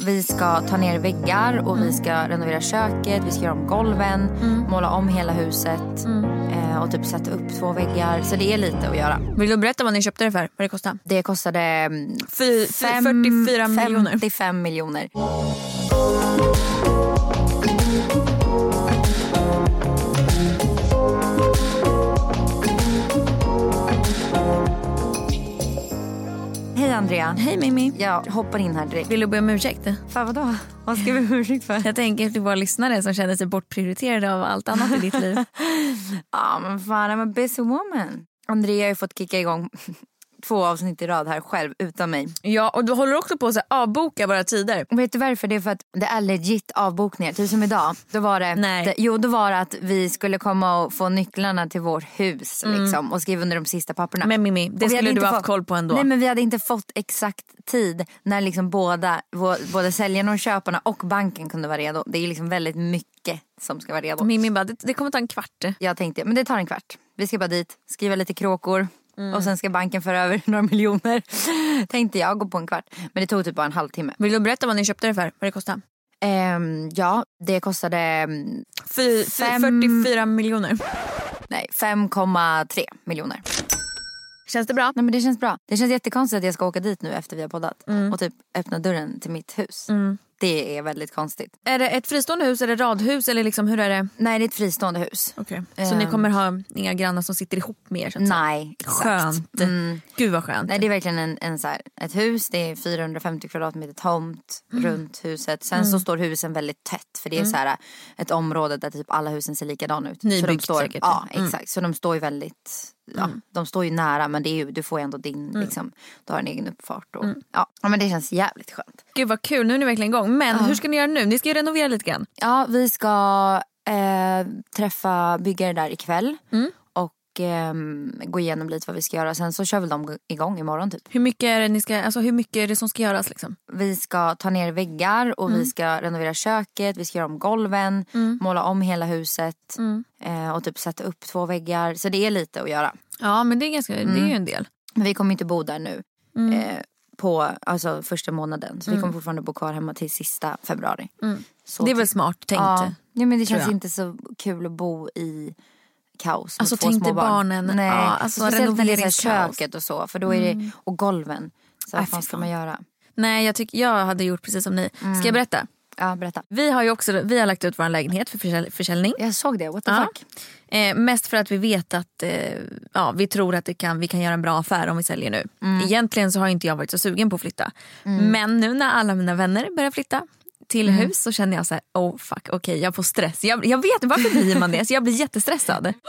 Vi ska ta ner väggar och vi ska renovera köket, vi ska göra om golven, måla om hela huset eh, och typ sätta upp två väggar. Så det är lite att göra. Vill du berätta vad ni köpte det för? Vad det kostade? Det kostade mm, Fy, fem- 44 miljoner. 55 miljoner. Andrea. Hej Mimmi. Jag hoppar in här direkt. Vill du be om ursäkt? Fan vadå? Vad ska vi be om ursäkt för? Jag tänker till våra lyssnare som känner sig bortprioriterade av allt annat i ditt liv. Ja men fan, I'm a busy woman. Andrea har ju fått kicka igång två avsnitt i rad här själv utan mig. Ja, och du håller också på att avboka våra tider. Vet du varför? Det är för att det är legit avbokningar. Typ som idag. Då var det, Nej. det, jo, då var det att vi skulle komma och få nycklarna till vårt hus liksom, och skriva under de sista papperna. Men Mimmi, det skulle du inte haft fått- koll på ändå. Nej men vi hade inte fått exakt tid när liksom båda, både säljarna och köparna och banken kunde vara redo. Det är liksom väldigt mycket som ska vara redo. Mimmi bara, det, det kommer ta en kvart. Jag tänkte, men det tar en kvart. Vi ska bara dit, skriva lite kråkor Mm. och sen ska banken föra över några miljoner. tänkte jag gå på en kvart. Men det tog typ bara en halvtimme. Vill du berätta vad ni köpte det för? Vad det kostade? Ehm, ja, det kostade mm, Fy, Fem- 44 miljoner. nej, 5,3 miljoner. Känns det bra? Nej men det känns bra. Det känns jättekonstigt att jag ska åka dit nu efter vi har poddat. Och typ öppna dörren till mitt hus. Det är väldigt konstigt. Är det ett fristående hus, är det radhus eller liksom, hur är det? Nej det är ett fristående hus. Okay. Så ni kommer ha inga grannar som sitter ihop med er? Så att säga? Nej, exakt. Skönt. Mm. Gud vad skönt. Nej det är verkligen en, en så här, ett hus, det är 450 kvadratmeter tomt Mm. runt huset. Sen så står husen väldigt tätt för det är så här, ett område där typ alla husen ser likadana ut. så de Nybyggt står, säkert. Ja Mm. exakt, så de står ju väldigt, ja de står ju nära men det är ju, du får ju ändå din, Mm. liksom, du har en egen uppfart och ja. ja men det känns jävligt skönt. Gud vad kul, nu är ni verkligen igång. Men hur ska ni göra nu? Ni ska ju renovera lite grann. Ja vi ska eh, träffa byggare där ikväll Mm. Ehm, gå igenom lite vad vi ska göra. Sen så kör väl de igång imorgon typ. Hur mycket är det, ni ska, alltså, hur mycket är det som ska göras? Liksom? Vi ska ta ner väggar och Mm. vi ska renovera köket, vi ska göra om golven, måla om hela huset Mm. eh, och typ sätta upp två väggar. Så det är lite att göra. Ja men det är, ganska, det är ju en del. Men vi kommer inte bo där nu Mm. eh, på alltså, första månaden. Så vi kommer fortfarande bo kvar hemma till sista februari. Det är väl typ- smart tänkt. ja. ja men det känns jag. inte så kul att bo i kaos Alltså, tänk dig barn. barnen. Nej. Ja, alltså, Speciellt när det är så här renoveringskaos. köket och så. För då är det, och golven. Så vad fan ska man göra? Nej jag, tycker, jag hade gjort precis som ni. Ska jag berätta? Ja berätta. Vi har ju också vi har lagt ut vår lägenhet för försälj- försäljning. Jag såg det, what the Ja. fuck. Eh, mest för att vi vet att eh, ja, vi tror att det kan, vi kan göra en bra affär om vi säljer nu. Egentligen så har inte jag varit så sugen på att flytta. Men nu när alla mina vänner börjar flytta till hus så känner jag så här, oh fuck, okej jag får stress. Jag, jag vet varför blir man det? Så jag blir jättestressad.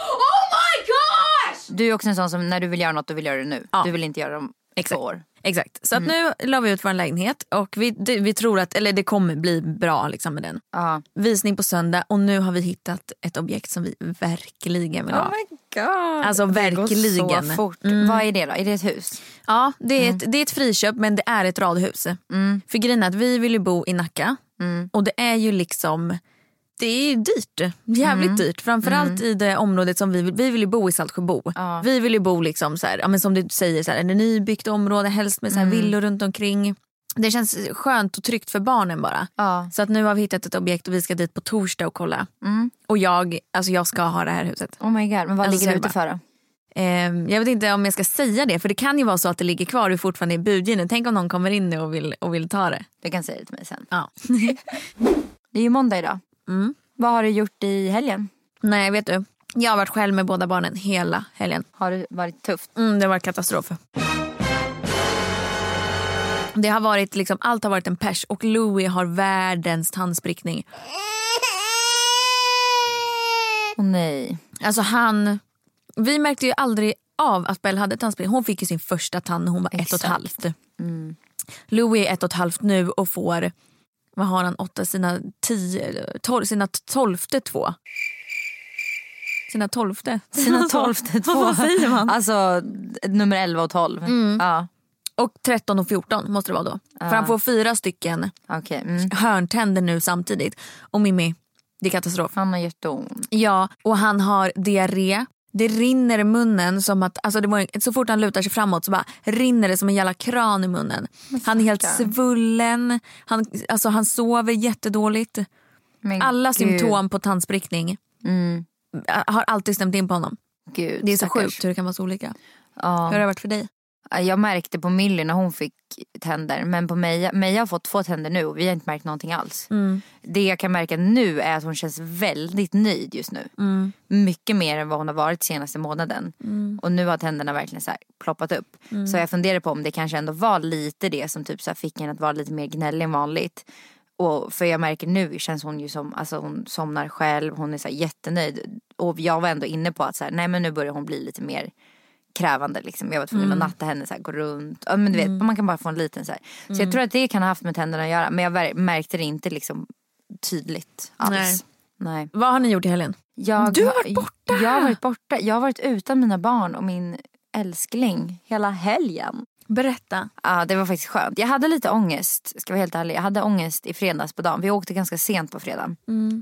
Du är också en sån som när du vill göra något, du vill göra det nu. Ja. Du vill inte göra det om Exakt. två år. Exakt. Så att nu la vi ut vår lägenhet och vi, det, vi tror att eller det kommer bli bra liksom med den. Ja. Visning på söndag och nu har vi hittat ett objekt som vi verkligen vill ha. my god. Alltså Det går verkligen. Mm. så fort. Vad är det då? Är det ett hus? Ja, det är, ett, det är ett friköp men det är ett radhus. För grejen är att vi vill ju bo i Nacka och det är ju liksom det är dyrt. Jävligt dyrt. Framförallt i det området som vi vill. Vi vill ju bo i Saltsjöbo. Ja. Vi vill ju bo liksom så här, ja, men som du säger, så här, en nybyggt område helst med så här villor runt omkring. Det känns skönt och tryggt för barnen bara. Ja. Så att nu har vi hittat ett objekt och vi ska dit på torsdag och kolla. Mm. Och jag, alltså jag ska ha det här huset. Oh my god, men vad Alltså, ligger det ute för då? Ehm, jag vet inte om jag ska säga det för det kan ju vara så att det ligger kvar och fortfarande är budgivning. Tänk om någon kommer in nu och vill, och vill ta det. Du kan säga det till mig sen. Ja. Det är ju måndag idag. Mm. Vad har du gjort i helgen? Nej vet du, jag har varit själv med båda barnen hela helgen. Har det varit tufft? Mm, det var katastrof. Det har varit liksom, allt har varit en pers och Louis har världens tandsprickning. Åh nej. Alltså han, vi märkte ju aldrig av att Belle hade tandsprickning. Hon fick ju sin första tand när hon var ett och ett Exakt. halvt. Louis är ett och ett halvt nu och får, vad har han, åtta, sina tio, tolv, sina tolfte två. Sina tolfte? Sina tolfte två. Vad säger man? Alltså nummer 11 och 12. Mm. Ja, Och 13 och 14 måste det vara då. För han får fyra stycken okej. Mm. hörntänder nu samtidigt. Och Mimmi, det är katastrof. Han har jätteont. Ja, och han har diarré Det rinner i munnen som att, alltså det var, så fort han lutar sig framåt så bara rinner det som en jävla kran i munnen. Han är helt svullen, han, alltså han sover jättedåligt. Men Alla gud. symptom på tandsprickning Mm. har alltid stämt in på honom. Gud, Det är så stackars. sjukt hur det kan vara så olika. Ja. Hur har det varit för dig? Jag märkte på Millie när hon fick tänder. Men på Meja, Meja har fått två tänder nu och vi har inte märkt någonting alls. Mm. Det jag kan märka nu är att hon känns väldigt nöjd just nu. Mm. Mycket mer än vad hon har varit senaste månaden. Och nu har tänderna verkligen så här ploppat upp. Mm. Så jag funderar på om det kanske ändå var lite det som typ så fick henne att vara lite mer gnällig än vanligt. Och för jag märker nu känns hon ju som, alltså hon somnar själv, hon är så jättenöjd. Och jag var ändå inne på att så här, nej men nu börjar hon bli lite mer krävande liksom. Jag var tvungen Mm. att natta henne så här, gå runt. Ja, men du vet, man kan bara få en liten så här. Så Mm. jag tror att det kan ha haft med tänderna att göra. Men jag märkte det inte liksom tydligt alls. Nej. Nej. Vad har ni gjort i helgen? Jag, Du har varit borta! Jag har varit borta. Jag har varit utan mina barn och min älskling hela helgen. Berätta. Ja, det var faktiskt skönt. Jag hade lite ångest, ska vara helt ärlig. Jag hade ångest i fredags på dagen. Vi åkte ganska sent på fredag.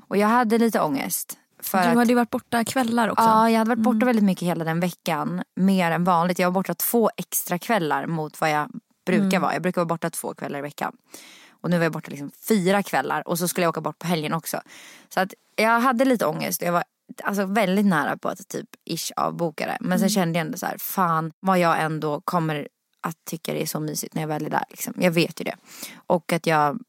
Och jag hade lite ångest. Du att, hade ju varit borta kvällar också. Ja, jag hade varit borta väldigt mycket hela den veckan. Mer än vanligt. Jag var borta två extra kvällar mot vad jag brukar vara. Jag brukar vara borta två kvällar i veckan. Och nu var jag borta liksom fyra kvällar och så skulle jag åka bort på helgen också. Så att jag hade lite ångest jag var alltså, väldigt nära på att typ ish avboka det. Men sen kände jag ändå så här, fan vad jag ändå kommer att tycka det är så mysigt när jag väl är där. Liksom. Jag vet ju det. Och att jag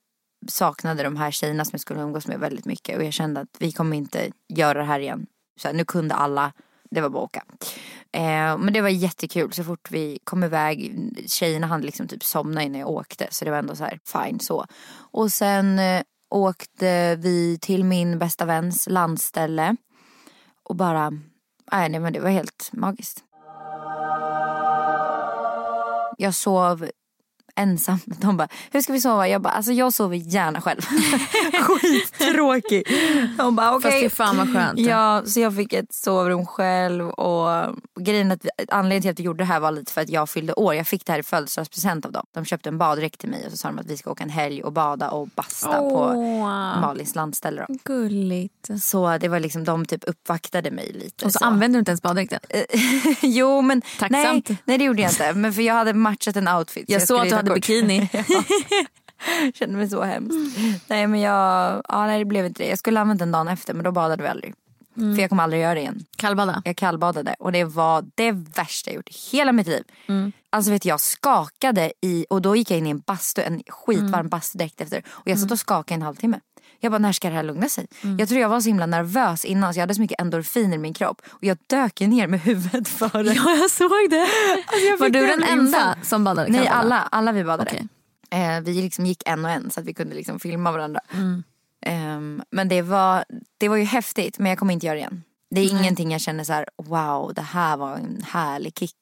saknade de här tjejerna som jag skulle umgås med väldigt mycket. Och jag kände att vi kommer inte göra det här igen. Så här, nu kunde alla, det var bara att åka. Eh, men det var jättekul så fort vi kom iväg. Tjejerna hann liksom typ somna innan jag åkte. Så det var ändå så här fine så. Och sen eh, åkte vi till min bästa väns landställe. Och bara, nej, nej men det var helt magiskt. Jag sov ensam. De bara, hur ska vi sova? Jag bara, alltså jag sover gärna själv. Skittråkig. De bara, okej. Fast fy fan vad skönt. Ja, så jag fick ett sovrum själv och grejen att anledningen till att vi gjorde det här var lite för att jag fyllde år. Jag fick det här i födelsedagspresent av dem. De köpte en baddräkt till mig och så sa de att vi ska åka en helg och bada och basta på Åh, Malins landställe då. Gulligt. Så det var liksom, de typ uppvaktade mig lite. Och så, använder du inte ens baddräkten. jo men Tacksamt. nej, nej det gjorde jag inte. Men för jag hade matchat en outfit. så Jag såg att du ta hade bikini. Kände mig så hemskt. Nej men jag, ja, nej det blev inte det. Jag skulle använt den dagen efter men då badade vi aldrig. Mm. För jag kommer aldrig göra det igen. Kallbada. Jag kallbadade och det var det värsta jag gjort i hela mitt liv. Mm. Alltså vet du, jag skakade i, och då gick jag in i en bastu, en skitvarm Mm. bastu direkt efter. Och jag satt och skakade en halvtimme. Jag bara, när ska det här lugna sig? Mm. Jag tror jag var så himla nervös innan så jag hade så mycket endorfiner i min kropp. Och jag dök ner med huvudet före. Ja jag såg det. jag Var du den en enda infarkt. som badade Nej alla, alla vi badade. Okej. Eh, vi liksom gick en och en så att vi kunde liksom filma varandra. Mm. Ehm, men det var, det var ju häftigt men jag kommer inte göra det igen. Det är ingenting jag känner så här: wow det här var en härlig kick.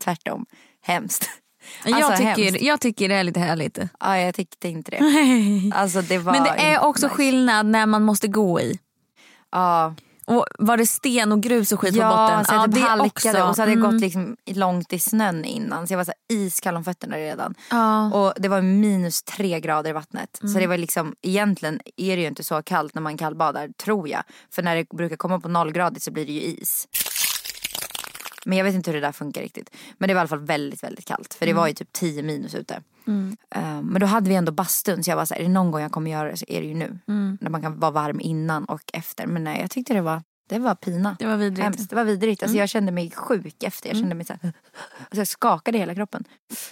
Tvärtom, hemskt. Jag, Alltså, tycker, hemskt. jag tycker det är lite härligt. Ja, jag tyckte inte det. Alltså, det var Men det är också nice. skillnad när man måste gå i. Ja, Och var det sten och grus och skit på ja botten? så jag typ det halkade också. och så hade jag Mm. gått liksom långt i snön innan. Så jag var så iskall om fötterna redan. Ja. Och det var minus tre grader i vattnet. Mm. Så det var liksom, egentligen är det ju inte så kallt när man kallbadar, tror jag. För när det brukar komma på nollgradigt så blir det ju is. Men jag vet inte hur det där funkar riktigt. Men det var i alla fall väldigt, väldigt kallt. För det Mm. var ju typ 10 minus ute. Eh, men då hade vi ändå bastun så jag var så här, är det någon gång jag kommer göra det så är det ju nu. Mm. När man kan vara varm innan och efter. Men nej, jag tyckte det var, det var pina. Det var vidrigt. Hemskt. Det var vidrigt. Mm. Alltså jag kände mig sjuk efter. Jag kände mig så här, alltså jag skakade hela kroppen.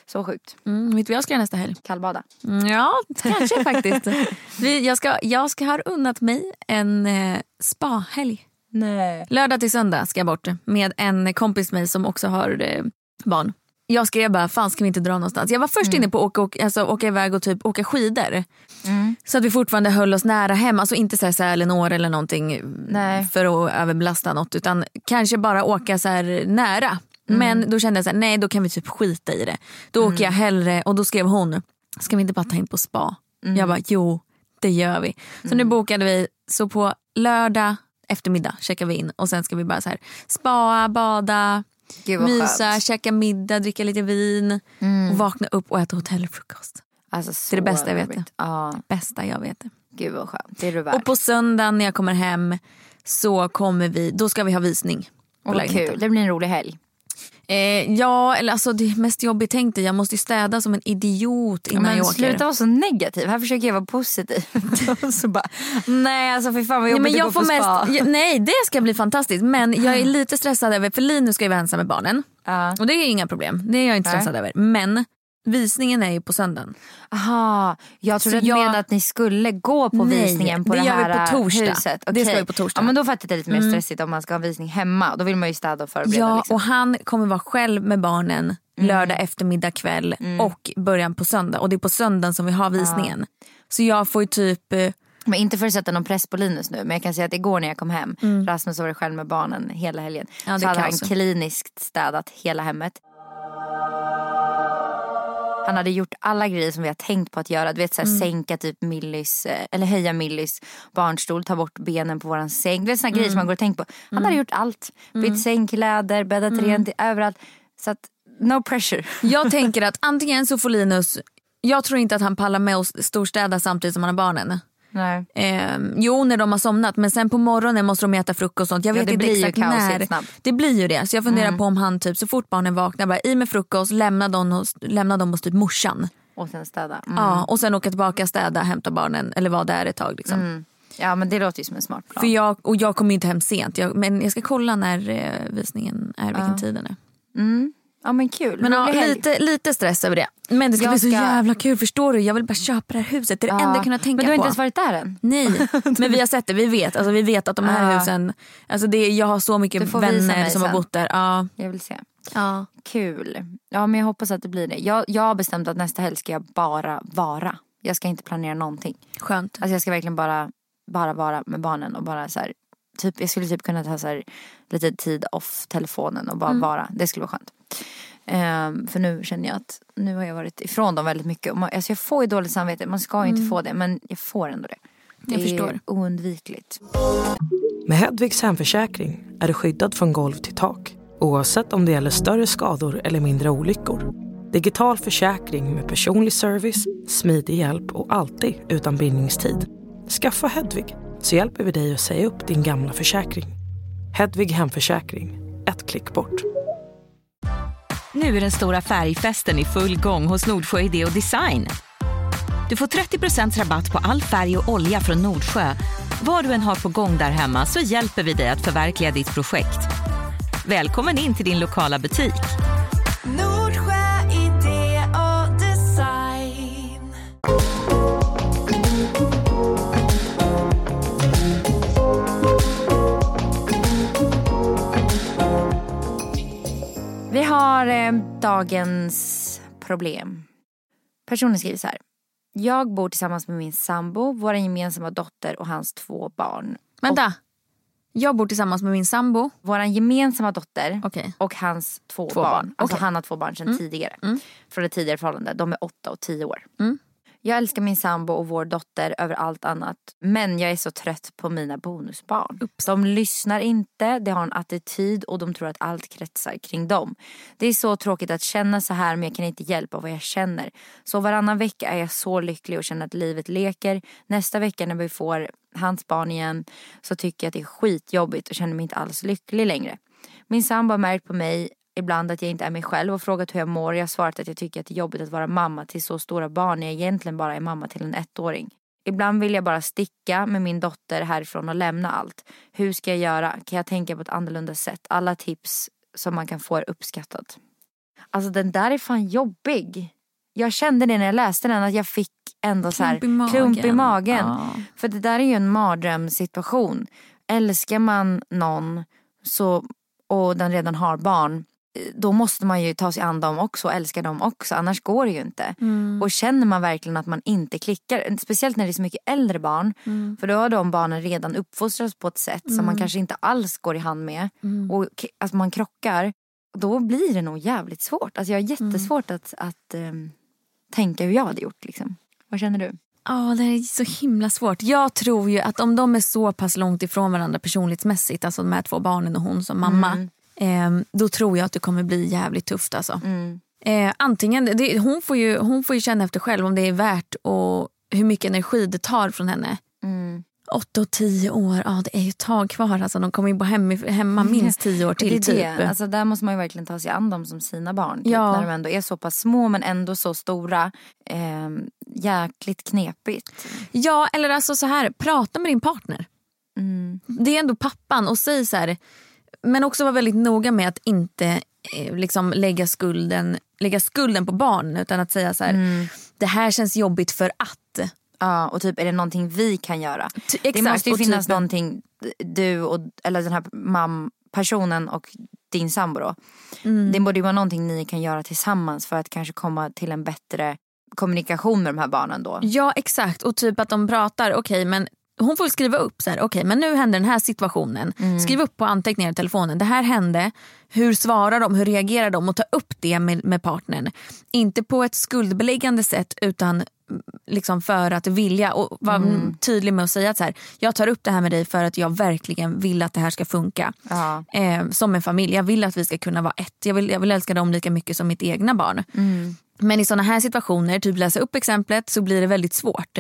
Så sjukt. Mm, vet du vad jag ska göra nästa helg? Kallbada. Mm, Ja, kanske faktiskt. Vi, jag, ska, jag ska ha unnat mig en eh, spahelg. Nej. Lördag till söndag ska jag bort med en kompis med mig som också har eh, barn. Jag skrev bara, fan ska vi inte dra någonstans? Jag var först inne på att åka, åka, alltså, åka iväg och typ åka skidor. Så att vi fortfarande höll oss nära hem. Alltså inte så här Sälen, Åre eller någonting Nej. för att överbelasta något. Utan kanske bara åka så nära. Men då kände jag så här, nej då kan vi typ skita i det. Då åker jag hellre, och då skrev hon, ska vi inte bara ta in på spa? Jag bara, jo det gör vi. Så nu bokade vi, så på lördag eftermiddag checkar vi in och sen ska vi bara så här spa, bada, mysa, skönt. käka middag, dricka lite vin och vakna upp och äta hotellfrukost. Alltså, så Det är det bästa jag vet. Ja, Bästa jag vet. gud vad skönt. Det är du värd. Och på söndagen när jag kommer hem så kommer vi, då ska vi ha visning. Åh, kul, det blir en rolig helg. Eh, ja, eller alltså det mest jobbigt tänkt jag måste ju städa som en idiot innan men jag åker. sluta vara så negativ, här försöker jag vara positiv. så bara, nej alltså fy fan vad Nej, jobbigt men att jag gå får på spa. mest, ja, nej det ska bli fantastiskt men jag är lite stressad över, för Linus ska ju vara ensam med barnen. Ja. Och det är inga problem, det är jag inte Nej. stressad över. Men visningen är ju på söndagen. Aha, jag trodde att jag- menade att ni skulle gå på Nej, visningen på det det, gör vi här på torsdag. huset. Det ska Okej. vi på torsdag. Ja, men då fattar jag det lite mer stressigt om man ska ha visning hemma. Då vill man ju städa och förbereda. Ja liksom. och han kommer vara själv med barnen lördag eftermiddag kväll och början på söndag. Och det är på söndagen som vi har visningen. Så jag får ju typ eh, Men inte för att sätta någon press på Linus nu. Men jag kan säga att igår när jag kom hem. Rasmus var själv med barnen hela helgen. Ja, det så hade han kliniskt städat hela hemmet. Han hade gjort alla grejer som vi har tänkt på att göra. Du vet såhär sänka typ Millys, eh, eller höja Millys barnstol, ta bort benen på våran säng. Du vet såna grejer som man går och tänker på. Han hade gjort allt. Bytt sängkläder, bäddat rent i- överallt. Så att no pressure. Jag tänker att antingen så får Linus, jag tror inte att han pallar med att storstäda samtidigt som han har barnen. Eh, jo när de har somnat men sen på morgonen måste de äta frukost och sånt. Jag Ja, vet det inte exakt när. Det blir ju det. Så jag funderar på om han typ så fort barnen vaknar bara i med frukost, lämna dem hos, lämna dem hos typ morsan. Och sen städa. Mm. Ja, och sen åka tillbaka, städa, hämta barnen eller vara där ett tag. Liksom. Ja men det låter ju som en smart plan. För jag, och jag kommer inte hem sent. Jag, men jag ska kolla när eh, visningen är, vilken tid den är. Ja men kul. Men ja, lite, lite stress över det. Men det ska Jag bli så ska- jävla kul förstår du. Jag vill bara köpa det här huset. Det är det enda jag kunnat tänka Men du har inte på. ens varit där än? Nej, men vi har sett det. Vi vet, alltså, vi vet att de här Ja. husen, alltså det, jag har så mycket vänner som har sen. bott där. Ja. Jag vill se. Ja. Kul. Ja men jag hoppas att det blir det. Jag, jag har bestämt att nästa helg ska jag bara vara. Jag ska inte planera någonting. Skönt. Alltså jag ska verkligen bara, bara vara med barnen och bara så här, typ, jag skulle typ kunna ta så här, lite tid off telefonen och bara Mm. vara. Det skulle vara skönt. Ehm, för nu känner jag att nu har jag varit ifrån dem väldigt mycket. Man, alltså jag får ju dåligt samvete, man ska ju inte få det men jag får ändå det. Det Mm. Jag är förstår. oundvikligt. Med Hedvigs hemförsäkring är du skyddad från golv till tak oavsett om det gäller större skador eller mindre olyckor. Digital försäkring med personlig service, smidig hjälp och alltid utan bindningstid. Skaffa Hedvig så hjälper vi dig att säga upp din gamla försäkring. Hedvig Hemförsäkring, ett klick bort. Nu är den stora färgfesten i full gång hos Nordsjö Idé och Design. Du får 30% rabatt på all färg och olja från Nordsjö. Vad du än har på gång där hemma så hjälper vi dig att förverkliga ditt projekt. Välkommen in till din lokala butik. Dagens problem. Personen skriver så här. Jag bor tillsammans med min sambo, vår gemensamma dotter och hans två barn. Vänta. Jag bor tillsammans med min sambo. Vår gemensamma dotter Okej. och hans två, Två barn. barn. Alltså Okej. han har två barn sedan tidigare. Från ett tidigare förhållande. De är åtta och tio år. Mm. Jag älskar min sambo och vår dotter över allt annat. Men jag är så trött på mina bonusbarn. De lyssnar inte, de har en attityd och de tror att allt kretsar kring dem. Det är så tråkigt att känna så här men jag kan inte hjälpa vad jag känner. Så varannan vecka är jag så lycklig och känner att livet leker. Nästa vecka när vi får hans barn igen så tycker jag att det är skitjobbigt och känner mig inte alls lycklig längre. Min sambo har märkt på mig ibland att jag inte är mig själv och frågat hur jag mår. Jag har svarat att jag tycker att det är jobbigt att vara mamma till så stora barn när jag egentligen bara är mamma till en ettåring. Ibland vill jag bara sticka med min dotter härifrån och lämna allt. Hur ska jag göra? Kan jag tänka på ett annorlunda sätt? Alla tips som man kan få är uppskattat. Alltså den där är fan jobbig. Jag kände det när jag läste den att jag fick ändå så här Klump i magen. klump i magen. Ja. För det där är ju en mardrömssituation. Älskar man någon så, och den redan har barn då måste man ju ta sig an dem också och älska dem också. Annars går det ju inte. Mm. Och känner man verkligen att man inte klickar, speciellt när det är så mycket äldre barn. Mm. För då har de barnen redan uppfostrats på ett sätt som man kanske inte alls går i hand med. Mm. Och att man krockar. Då blir det nog jävligt svårt. Alltså jag har Mm. jättesvårt att, att ehm, tänka hur jag hade gjort. Liksom. Vad känner du? Ja, det är så himla svårt. Jag tror ju att om de är så pass långt ifrån varandra personlighetsmässigt, alltså de här två barnen och hon som mamma, eh, då tror jag att det kommer bli jävligt tufft. Alltså. Eh, antingen, det, hon, får ju, hon får ju känna efter själv om det är värt och hur mycket energi det tar från henne. 8 och 10 år, ja det är ju ett tag kvar. Alltså, de kommer ju bo hem, hemma minst 10 år till. det är typ. det. Alltså, där måste man ju verkligen ta sig an dem som sina barn. Typ, Ja. När de ändå är så pass små men ändå så stora. Eh, jäkligt knepigt. Ja, eller alltså så här, prata med din partner. Mm. Det är ändå pappan och säg så här, men också vara väldigt noga med att inte eh, liksom lägga, skulden, lägga skulden på barnen utan att säga så här, Mm. det här känns jobbigt för att. Ja, och typ är det någonting vi kan göra? Det exakt, måste ju finnas typ- någonting du och eller den här mam, personen och din sambo då. Mm. Det borde ju vara någonting ni kan göra tillsammans för att kanske komma till en bättre kommunikation med de här barnen då. Ja exakt och typ att de pratar, okej men hon får skriva upp så här, okej men nu händer den här situationen. Skriv upp på anteckningar i telefonen, det här hände, hur svarar de, hur reagerar de och ta upp det med, med partnern. Inte på ett skuldbeläggande sätt utan mm, liksom för att vilja och vara tydlig med att säga att så här, jag tar upp det här med dig för att jag verkligen vill att det här ska funka. Eh, som en familj, jag vill att vi ska kunna vara ett. Jag vill, jag vill älska dem lika mycket som mitt egna barn. Men i såna här situationer, typ läsa upp exemplet, så blir det väldigt svårt.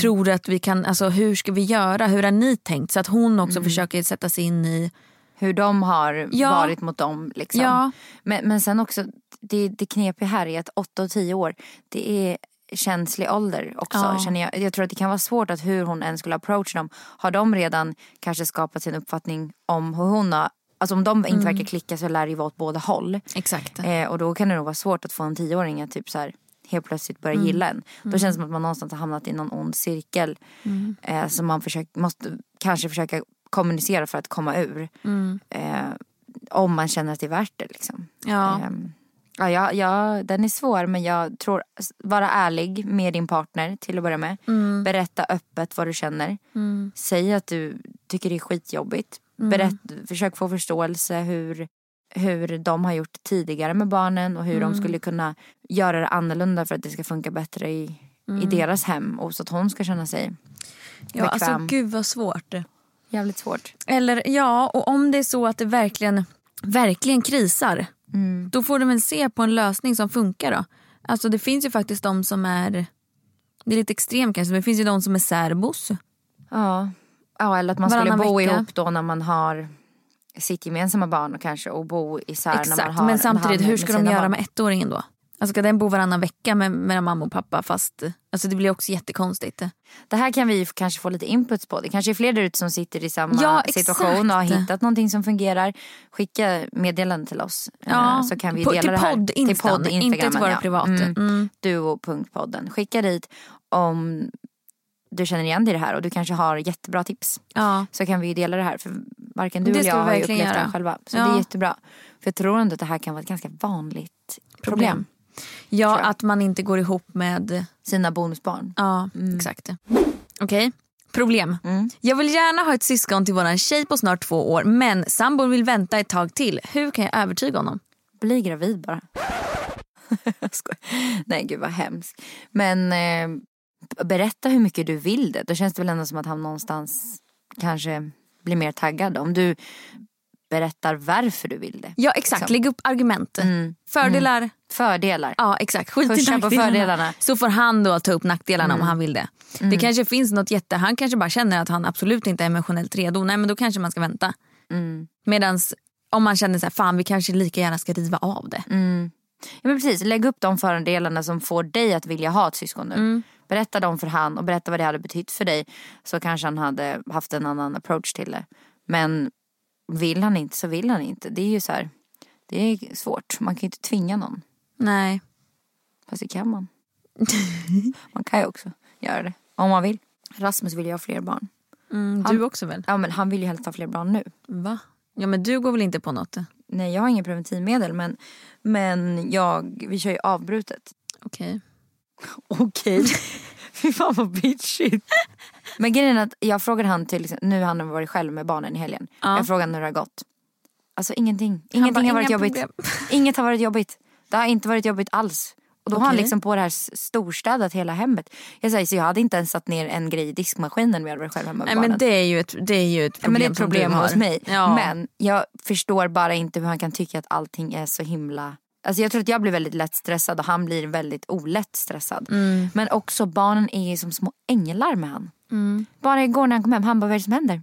Tror du att vi kan, alltså hur ska vi göra? Hur har ni tänkt? Så att hon också försöker sätta sig in i... Hur de har Ja. varit mot dem. Liksom. Ja. Men, men sen också, det, det knepiga här är att 8 och 10 år, det är känslig ålder också. Ja. Känner jag. jag tror att det kan vara svårt att hur hon än skulle approach dem. Har de redan kanske skapat sin uppfattning om hur hon har Alltså om de inte verkar klicka så lär det ju vara åt båda håll. Exakt. Eh, och då kan det nog vara svårt att få en tioåring att typ så här, helt plötsligt börja gilla en. Då känns det som att man någonstans har hamnat i någon ond cirkel. Eh, som man försöker, måste kanske försöka kommunicera för att komma ur. Eh, om man känner att det är värt det liksom. Ja. Ehm, ja, ja, ja, den är svår men jag tror, vara ärlig med din partner till att börja med. Berätta öppet vad du känner. Säg att du tycker det är skitjobbigt. Berätt, försök få förståelse hur, hur de har gjort tidigare med barnen och hur de skulle kunna göra det annorlunda för att det ska funka bättre i, i deras hem och så att hon ska känna sig ja, alltså bekväm. gud vad svårt. Jävligt svårt. Eller ja, och om det är så att det verkligen, verkligen krisar. Då får de väl se på en lösning som funkar då. Alltså det finns ju faktiskt de som är, det är lite extremt kanske, men det finns ju de som är särbos. Ja. Ja, eller att man skulle bo vecka. ihop då när man har sitt gemensamma barn och kanske och bo isär när man Exakt, har men samtidigt hur ska de göra barn. med ettåringen då? Alltså ska den bo varannan vecka med, med mamma och pappa fast alltså det blir också jättekonstigt. Det här kan vi kanske få lite inputs på. Det kanske är fler där ute som sitter i samma Ja, exakt. situation och har hittat någonting som fungerar. Skicka meddelanden till oss Ja, eh, så kan vi på- dela till det här. podd Instan, inte till våra ja. privata. Mm. Mm. Duo.podden. Skicka dit om du känner igen dig i det här och du kanske har jättebra tips. Ja. Så kan vi ju dela det här för varken du Det eller jag har ju upplevt det göra. här själva. Så Ja. det är jättebra. För jag tror ändå att det här kan vara ett ganska vanligt problem. ja, Tror jag. att man inte går ihop med... Sina bonusbarn. Ja, exakt. Okej, problem. Jag vill gärna ha ett syskon till våran tjej på snart två år men sambon vill vänta ett tag till. Hur kan jag övertyga honom? Bli gravid bara. Nej gud vad hemskt. Men eh, berätta hur mycket du vill det. Då känns det väl ändå som att han någonstans kanske blir mer taggad. Om du berättar varför du vill det. Ja exakt, Liksom. lägg upp argument. Mm. Fördelar. Fördelar. Ja exakt, skit i Pusha nackdelarna. fördelarna. Så får han då ta upp nackdelarna Mm. om han vill det. Det kanske finns något jätte, han kanske bara känner att han absolut inte är emotionellt redo. Nej men då kanske man ska vänta. Mm. Medan om man känner så här, fan vi kanske lika gärna ska riva av det. Mm. Ja, men precis, lägg upp de fördelarna som får dig att vilja ha ett syskon nu. Berätta dem för han och berätta vad det hade betytt för dig. Så kanske han hade haft en annan approach till det. Men vill han inte så vill han inte. Det är ju så här, det är svårt. Man kan ju inte tvinga någon. Nej. Fast det kan man. man kan ju också göra det. Om man vill. Rasmus vill ju ha fler barn. Mm, Han- du också väl? Ja men han vill ju helst ha fler barn nu. Va? Ja men du går väl inte på något? Nej jag har inget preventivmedel men, men jag, vi kör ju avbrutet. Okej. Okej. Fy fan vad bitchigt. Men grejen är att jag frågade han till, nu har han varit själv med barnen i helgen. Ja. Jag frågade hur det har gått. Alltså ingenting. Ingenting bara, har varit "Inga jobbigt. problem." Inget har varit jobbigt. Det har inte varit jobbigt alls. Och då har han liksom på det här storstädat hela hemmet. Jag säger så jag hade inte ens satt ner en grej i diskmaskinen om jag hade varit själv hemma med Nej barnen. men det är ju ett, det är ju ett problem men det är ett problem hos mig. Ja. Men jag förstår bara inte hur han kan tycka att allting är så himla... Alltså jag tror att jag blir väldigt lätt stressad och han blir väldigt olätt stressad. Mm. Men också barnen är som små änglar med han. Bara igår när han kom hem, han bara vad är det som händer?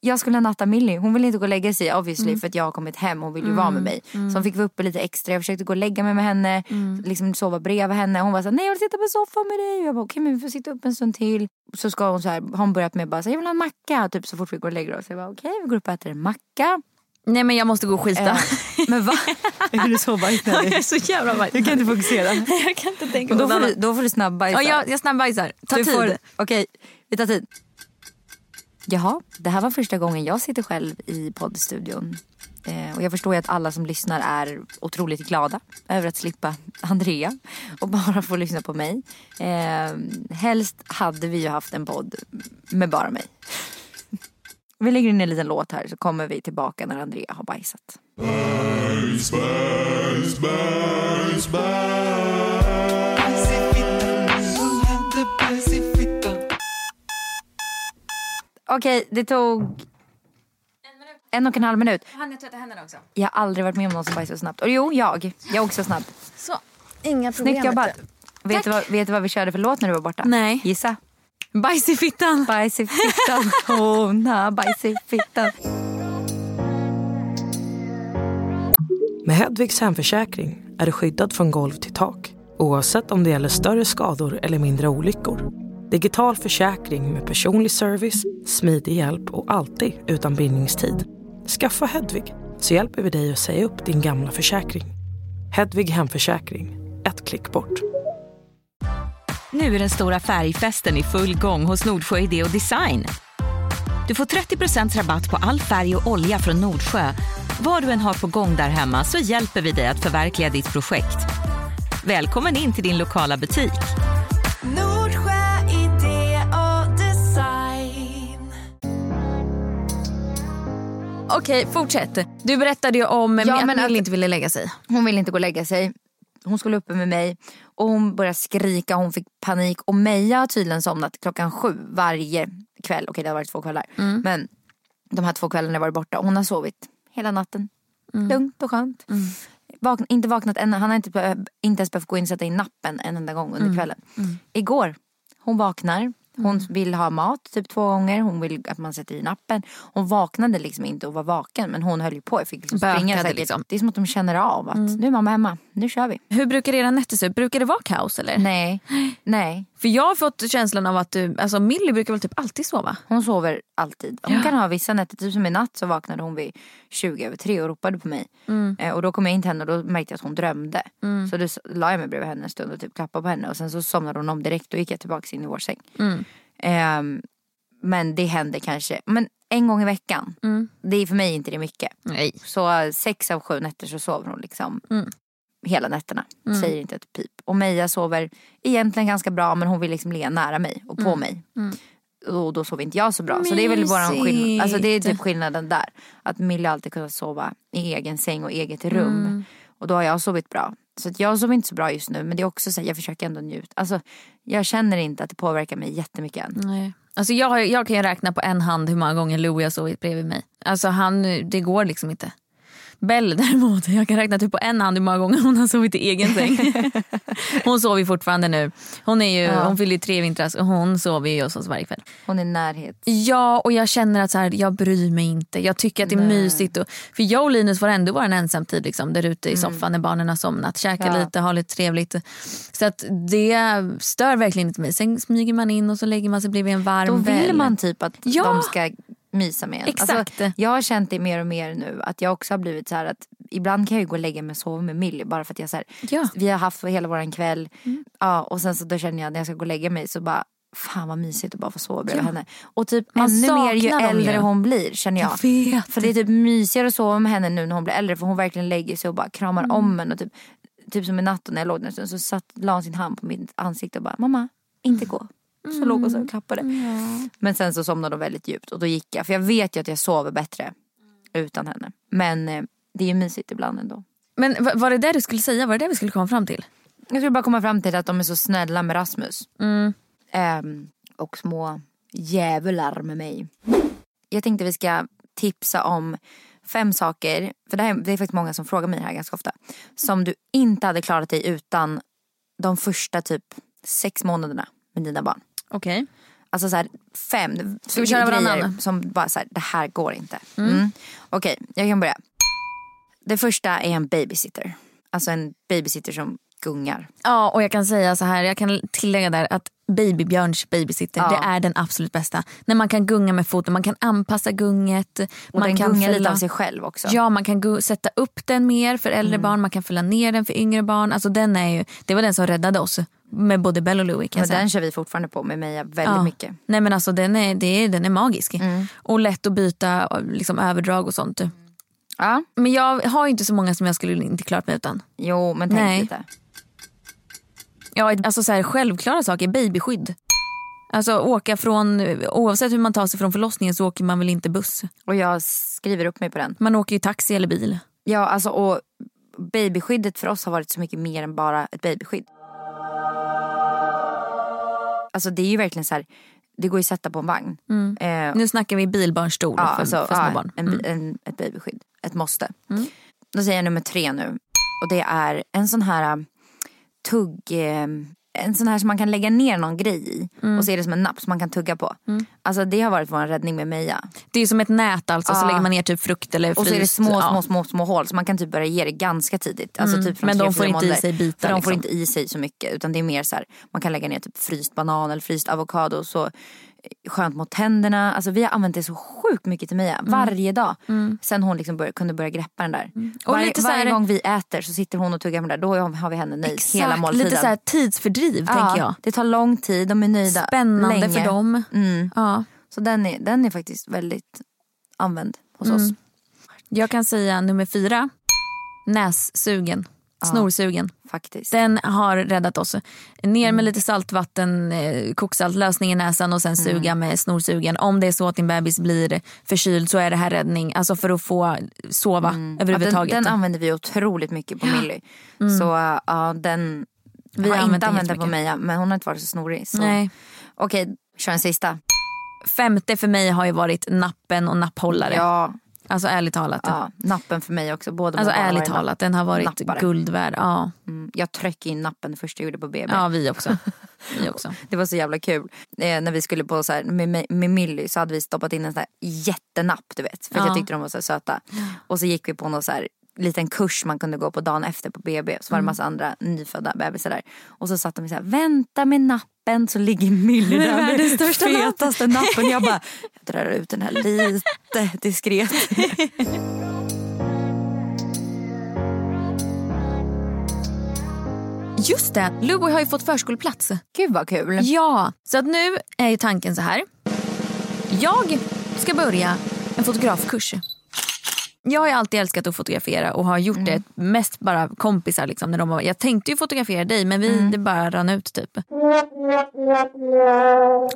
Jag skulle natta Millie, hon ville inte gå och lägga sig obviously för att jag har kommit hem, hon vill ju vara med mig. Så hon fick vara uppe lite extra, jag försökte gå och lägga mig med henne, liksom sova bredvid henne. Hon var såhär, nej jag vill sitta på soffan med dig. Jag bara okej men vi får sitta upp en stund till. Så ska hon så här, har hon börjat med bara så här, jag vill ha en macka typ så fort vi går och lägger oss. Jag bara okej vi går upp och äter en macka. Nej men jag måste gå och skita. Eh, men va? är du så jag bajsnödig? är så jävla bajsnödig. Du kan inte fokusera. Jag kan inte tänka på Då får, du, då får du snabbbajsa. Ja, jag, jag snabbbajsar. Ta Du tid. Okej, vi tar tid. Jaha, det här var första gången jag sitter själv i poddstudion. Eh, och jag förstår ju att alla som lyssnar är otroligt glada över att slippa Andrea och bara få lyssna på mig. Eh, helst hade vi ju haft en podd med bara mig. Vi lägger in en liten låt här så kommer vi tillbaka när Andrea har bajsat. Okej, det tog en och en halv minut. Han jag tvätta händerna också. Jag har aldrig varit med om någon som bajsar så snabbt. Och jo, jag. Jag är också snabb. Så, inga problem. Snyggt jobbat. Vet du, vad, vet du vad vi körde för låt när du var borta? Nej. Gissa. Bajs i fittan. Bajs i fittan, hona, bajs i fittan. Med Hedvigs hemförsäkring är du skyddad från golv till tak oavsett om det gäller större skador eller mindre olyckor. Digital försäkring med personlig service, smidig hjälp och alltid utan bindningstid. Skaffa Hedvig så hjälper vi dig att säga upp din gamla försäkring. Hedvig hemförsäkring, ett klick bort. Nu är den stora färgfesten i full gång hos Nordsjö Idé och Design. Du får 30% rabatt på all färg och olja från Nordsjö. Vad du än har på gång där hemma så hjälper vi dig att förverkliga ditt projekt. Välkommen in till din lokala butik. Nordsjö idé och design. Okej, fortsätt. Du berättade ju om Ja, att att- inte ville lägga sig. Hon ville inte gå och lägga sig. Hon skulle uppe med mig och hon började skrika, hon fick panik och Meja har tydligen somnat klockan sju varje kväll. Okej det har varit två kvällar. Men de här två kvällarna har varit borta. Hon har sovit hela natten. Lugnt och skönt. Vakna, inte vaknat än, han har inte, inte ens behövt gå in och sätta in nappen en enda gång under kvällen. Igår, hon vaknar. Hon vill ha mat typ två gånger. Hon vill att man sätter i nappen. Hon vaknade liksom inte och var vaken. Men hon höll ju på. Jag fick liksom springa Bökade liksom. Det är som att de känner av att nu är mamma hemma. Nu kör vi. Hur brukar era nätter se ut? Brukar det vara kaos eller? Nej, nej. För jag har fått känslan av att du, alltså Millie brukar väl typ alltid sova? Hon sover alltid. Hon kan ha vissa nätter, typ som i natt så vaknade hon vid 20 över tre och ropade på mig. Eh, och då kom jag in till henne och då märkte jag att hon drömde. Så då la jag mig bredvid henne en stund och typ klappade på henne och sen så somnade hon om direkt och gick jag tillbaka in i vår säng. Ehm, men det händer kanske, men en gång i veckan. Det är för mig inte det mycket. Nej. Så eh, sex av sju nätter så sover hon liksom hela nätterna. Säger inte ett pip. Och Meja sover egentligen ganska bra men hon vill liksom ligga nära mig och på mig. Och då sover inte jag så bra. Så det är väl våran skillnad. Alltså det är typ skillnaden där. Att Mille alltid kunnat sova i egen säng och eget rum. Och då har jag sovit bra. Så att jag sover inte så bra just nu men det är också så att jag försöker ändå njuta. Alltså jag känner inte att det påverkar mig jättemycket än. Nej. Alltså jag, har, jag kan ju räkna på en hand hur många gånger Louie har sovit bredvid mig. Alltså han, det går liksom inte. Bell däremot, jag kan räkna typ på en hand hur många gånger hon har sovit i egen säng. hon sover fortfarande nu. Hon, är ju, Ja. hon fyller ju tre vintras och hon sover ju hos oss varje kväll. Hon är närhet. Ja och jag känner att så här, jag bryr mig inte. Jag tycker att det är mysigt. Och, för jag och Linus får ändå vara en ensamtid liksom, där ute i soffan när barnen har somnat. Käka Ja. lite, ha lite trevligt. Så att det stör verkligen inte mig. Sen smyger man in och så lägger man sig bredvid en varm Då vill väll. man typ att Ja. de ska mysa med en. Exakt. Alltså, jag har känt det mer och mer nu att jag också har blivit så här att ibland kan jag ju gå och lägga mig och sova med Millie bara för att jag så här, Ja. Mm. vi har haft hela våran kväll ja, och sen så då känner jag när jag ska gå och lägga mig så bara Fan vad mysigt att bara få sova bredvid Ja. henne. Och typ Man ännu mer ju äldre ju. hon blir känner jag. Jag vet. För det är typ mysigare att sova med henne nu när hon blir äldre för hon verkligen lägger sig och bara kramar Mm. om en. Och typ, typ som i natten när jag låg där så satt, la hon sin hand på mitt ansikte och bara mamma inte gå. Så låg hon så och klappade. Men sen så somnade hon väldigt djupt och då gick jag. För jag vet ju att jag sover bättre utan henne. Men eh, det är ju mysigt ibland ändå. Men va- var det det du skulle säga? Var det det vi skulle komma fram till? Jag skulle bara komma fram till att de är så snälla med Rasmus. Mm. Ehm, och små djävular med mig. Jag tänkte vi ska tipsa om fem saker, för det, här, det är faktiskt många som frågar mig här ganska ofta. Som du inte hade klarat dig utan de första typ sex månaderna med dina barn. Okej. Alltså så här, fem Ska vi köra varannan? som bara så här, det här går inte. Mm. Okej, jag kan börja. Det första är en babysitter. Alltså en babysitter som gungar. Ja och jag kan säga så här, jag kan tillägga där att Babybjörns babysitter Ja. det är den absolut bästa. När man kan gunga med foten, man kan anpassa gunget. Och man den kan gungar lite av sig själv också. Ja man kan sätta upp den mer för äldre Mm. barn, man kan fälla ner den för yngre barn. Alltså den är ju, det var den som räddade oss med både Bell och Louie kan säga. den kör vi fortfarande på med Meja väldigt Ja. mycket. Nej men alltså den är, det den är magisk. Mm. Och lätt att byta liksom, överdrag och sånt. Ja, Men jag har ju inte så många som jag skulle inte klarat mig utan. jo men tänk Nej. lite. Ja, alltså så här, självklara saker, babyskydd. Alltså åka från, oavsett hur man tar sig från förlossningen så åker man väl inte buss. Och jag skriver upp mig på den. Man åker ju taxi eller bil. Ja alltså och babyskyddet för oss har varit så mycket mer än bara ett babyskydd. Alltså det är ju verkligen så här, det går ju att sätta på en vagn. Eh, Nu snackar vi bilbarnstol ja, för, alltså, för ja, små barn. en, Mm. en, ett babyskydd, ett måste. Då säger jag nummer tre nu. Och det är en sån här tugg, eh, en sån här som man kan lägga ner någon grej i. Mm. Och så är det som en napp som man kan tugga på. Alltså det har varit vår räddning med Meja. Det är som ett nät alltså, så Ja. lägger man ner typ frukt eller Och så är det fryst. små, ja. små, små, små hål så man kan typ börja ge det ganska tidigt. Alltså typ från Men de får inte i sig bitar, För de får liksom. inte i sig så mycket utan det är mer så här, man kan lägga ner typ fryst banan eller fryst avokado. Så skönt mot tänderna. Alltså vi har använt det så sjukt mycket till Meja. Mm. Varje dag. Sen hon liksom började, kunde börja greppa den där. Och Varje, lite så här- varje gång vi äter så sitter hon och tuggar på den där. Då har vi henne nöjd hela Exakt, måltiden. lite så här tidsfördriv ja, tänker jag. Det tar lång tid, de är nöjda Spännande länge. för dem. Mm. Ja. Så den är, den är faktiskt väldigt använd hos Mm. oss. Jag kan säga nummer fyra. Nässugen. Snorsugen. Faktiskt. Den har räddat oss. Ner Mm. med lite saltvatten, eh, koksaltlösning i näsan och sen Mm. suga med snorsugen. Om det är så att din bebis blir förkyld så är det här räddning. Alltså för att få sova överhuvudtaget. Mm. Ja, den, den använder vi otroligt mycket på Milly. Så uh, ja, den Vi har har inte använt den använt den på. Meja men hon har inte varit så snorig. Så. Nej. Okej, kör en sista. Femte för mig har ju varit nappen och napphållare. Ja, Alltså ärligt talat. ja, nappen för mig också. Båda Alltså ärligt talat, den har varit nappare. guld värd. Ja. Mm, jag tryckte in nappen det första jag gjorde på BB. ja, vi också. Vi också. Det var så jävla kul. Eh, när vi skulle på så här, med, med, Milly så hade vi stoppat in en sån här jättenapp du vet. För Ja. jag tyckte de var så söta. Och så gick vi på någon så här liten kurs man kunde gå på dagen efter på BB. Så var Mm. det massa andra nyfödda bebisar där. Och så satt de så här, vänta med nappen så ligger Milly där med världens största fetaste nappen. Jag bara, drar ut den här lite diskret. Just det, Louie har ju fått förskoleplats. Gud vad kul. Ja, så att nu är ju tanken så här. Jag ska börja en fotografkurs. Jag har alltid älskat att fotografera och har gjort det mest bara kompisar. Liksom, när de var, jag tänkte ju fotografera dig men vi, det bara rann ut typ.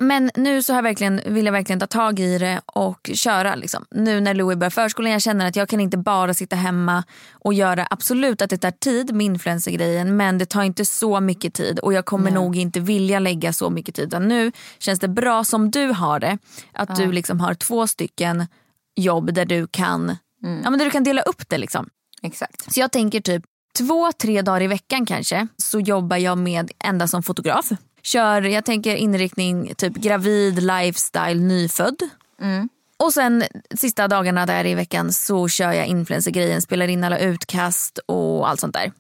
Men nu så har jag verkligen, vill jag verkligen ta tag i det och köra. Liksom. Nu när Louie börjar förskolan jag känner att jag kan inte bara sitta hemma och göra absolut att det tar tid med influencergrejen men det tar inte så mycket tid och jag kommer nog inte vilja lägga så mycket tid. Utan nu känns det bra som du har det. Att du liksom har två stycken jobb där du kan, ja, men du kan dela upp det. Liksom. Exakt. Så jag tänker typ två, tre dagar i veckan kanske så jobbar jag med enda som fotograf. Kör, jag tänker inriktning typ gravid, lifestyle, nyfödd. Och sen sista dagarna där i veckan så kör jag influencergrejen, spelar in alla utkast och allt sånt där.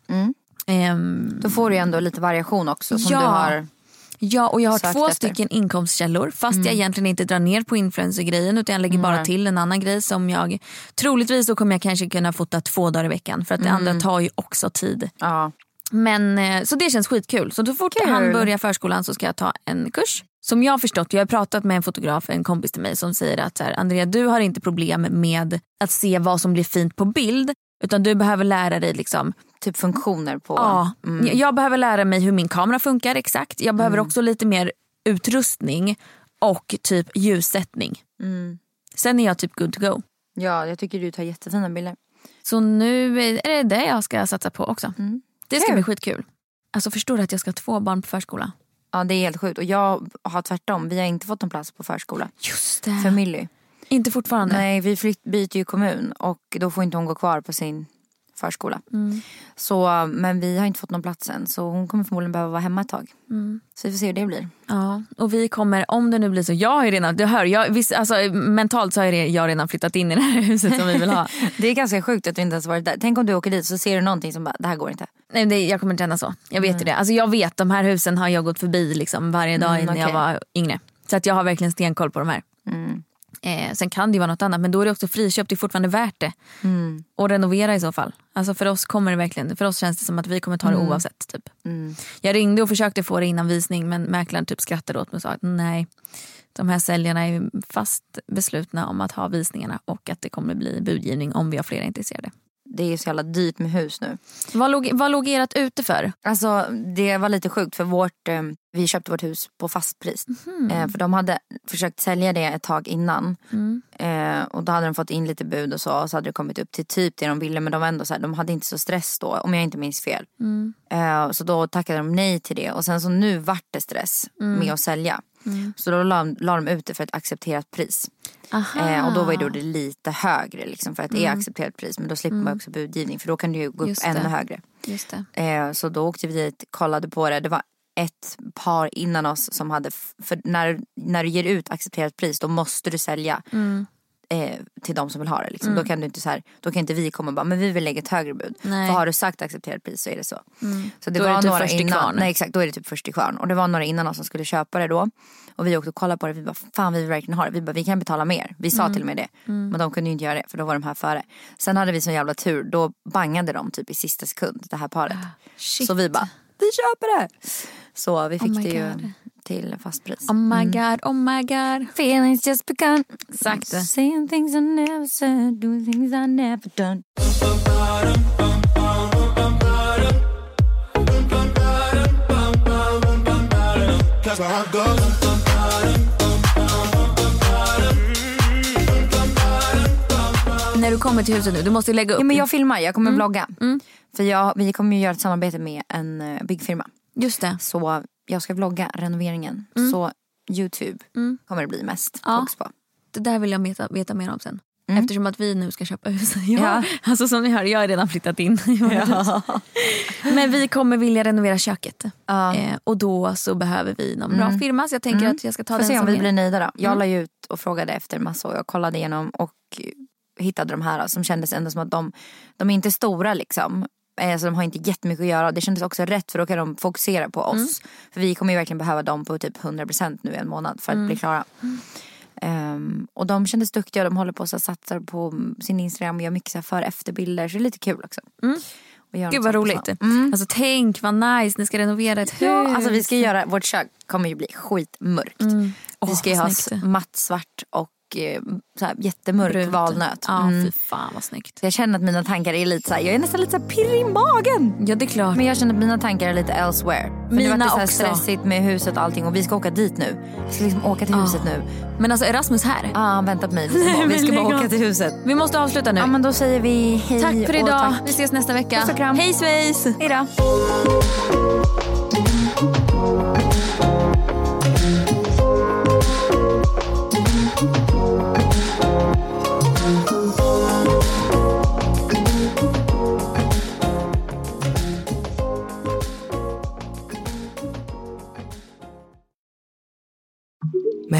Ehm, Då får du ändå lite variation också som Ja. du har. Ja och jag har två efter. stycken inkomstkällor fast jag egentligen inte drar ner på influencergrejen utan jag lägger bara till en annan grej som jag troligtvis så kommer jag kanske kunna fota två dagar i veckan för att det andra tar ju också tid. Ja. Men, eh, så det känns skitkul. Så så fort Kul. han börjar förskolan så ska jag ta en kurs. Som jag har förstått, jag har pratat med en fotograf, en kompis till mig som säger att så här, Andrea du har inte problem med att se vad som blir fint på bild utan du behöver lära dig liksom Typ funktioner på. Ja, jag- jag behöver lära mig hur min kamera funkar exakt. Jag behöver också lite mer utrustning och typ ljussättning. Sen är jag typ good to go. Ja, jag tycker du tar jättefina bilder. Så nu är det det jag ska satsa på också. Det ska Kul. bli skitkul. Alltså förstår du att jag ska ha två barn på förskola? Ja, det är helt sjukt. Och jag har tvärtom. Vi har inte fått en plats på förskola. Just För Milly. Inte fortfarande? Nej, vi flytt, byter ju kommun och då får inte hon gå kvar på sin förskola. Så, men vi har inte fått någon plats än så hon kommer förmodligen behöva vara hemma ett tag. Så vi får se hur det blir. Ja, och vi kommer, om det nu blir så, jag har ju redan, du hör, jag, visst, alltså, mentalt så har jag redan flyttat in i det här huset som vi vill ha. Det är ganska sjukt att du inte ens varit där. Tänk om du åker dit så ser du någonting som bara, det här går inte. Nej, det, jag kommer känna så, jag vet ju det. Alltså, jag vet, de här husen har jag gått förbi liksom, varje dag Mm, innan jag var yngre. Så att jag har verkligen stenkoll på de här. Eh, sen kan det vara något annat men då är det också friköpt, det är fortfarande värt det. Och renovera i så fall. Alltså för oss kommer det verkligen, för oss känns det som att vi kommer ta det oavsett. Typ. Jag ringde och försökte få det innan visning men mäklaren typ skrattade åt mig och sa att nej. De här säljarna är fast beslutna om att ha visningarna och att det kommer bli budgivning om vi har flera intresserade. Det är så jävla dyrt med hus nu. Vad låg, vad låg ert ute för? Alltså det var lite sjukt för vårt, eh, vi köpte vårt hus på fastpris. Eh, för de hade försökt sälja det ett tag innan. Eh, och då hade de fått in lite bud och så. Och så hade det kommit upp till typ det de ville. Men de var ändå så här, de hade inte så stress då. Om jag inte minns fel. Eh, så då tackade de nej till det. Och sen så nu vart det stress med att sälja. Så då la, la de ut det för ett accepterat pris. Eh, och då var ju då det lite högre liksom, för att det är accepterat pris. Men då slipper man ju också budgivning för då kan det ju gå upp Just det. ännu högre. Just. Eh, så då åkte vi dit, kollade på det. Det var ett par innan oss som hade, för när, när du ger ut accepterat pris då måste du sälja Mm. Eh, till de som vill ha det. Liksom. Då, kan du inte så här, då kan inte vi komma och bara, men vi vill lägga ett högre bud. Nej. Mm. För har du sagt accepterat pris så är det så. så det Då är var det typ några först innan, nej exakt då är det typ först till kvarn. Och det var några innan oss som skulle köpa det då. Och vi åkte och kollade på det, vi bara fan vi vill verkligen ha det. Vi bara vi kan betala mer. Vi sa Mm. till och med det. Men de kunde ju inte göra det för då var de här före. Sen hade vi sån jävla tur, då bangade de typ i sista sekund det här paret. Shit. Så vi bara, vi köper det! Så vi fick Oh det ju God. Till fastpris. Oh my god, oh my god. Feelings just begun. Exakt. Saying things I never said, doing things I never done. That's how. När du kommer till huset nu, du måste lägga upp. Ja, men jag filmar, jag Mm. kommer vlogga. För jag, vi kommer ju göra ett samarbete med en eh, byggfirma. Just det. Så jag ska vlogga renoveringen. Så Youtube kommer det bli mest Ja. fokus på. Det där vill jag veta, veta mer om sen. Eftersom att vi nu ska köpa hus. Ja. Ja. Alltså som ni hör, jag har redan flyttat in hus. Men vi kommer vilja renovera köket. Ja. Eh, och då så behöver vi någon bra firma. Så jag tänker att jag ska ta Får den se om vi är- blir nöjda då. Jag la ju ut och frågade efter massa och jag kollade igenom och hittade de här som kändes ändå som att de, de är inte stora liksom. Eh, Så de har inte jättemycket att göra. Det kändes också rätt för då kan de fokusera på oss. För vi kommer ju verkligen behöva dem på typ 100% nu en månad för att bli klara. Ehm, och de kändes duktiga. De håller på att satsa på sin Instagram och gör mycket så för efterbilder. Så det är lite kul också. Och göra Gud vad roligt. också. Alltså tänk vad nice, ni ska renovera ett hus. Ja, alltså vi ska göra, vårt kök kommer ju bli skitmörkt. Vi Åh, ska ju ha matt svart och så här jättemörk Brunt. valnöt. Ja, Mm. fy fan vad snyggt. Så jag känner att mina tankar är lite så här, jag är nästan lite så här pirrig i magen. Ja det är klart. Men jag känner att mina tankar är lite elsewhere. För Mina det var så här också. stressigt med huset och allting och vi ska åka dit nu. Vi ska liksom åka till huset nu. Men alltså Erasmus här. Ja, han väntar på mig. Vi ska bara, vi ska bara åka till huset. Vi måste avsluta nu. Ja men då säger vi hej tack för idag. tack. Vi ses nästa vecka. Puss och kram. Hej svejs. Hej då.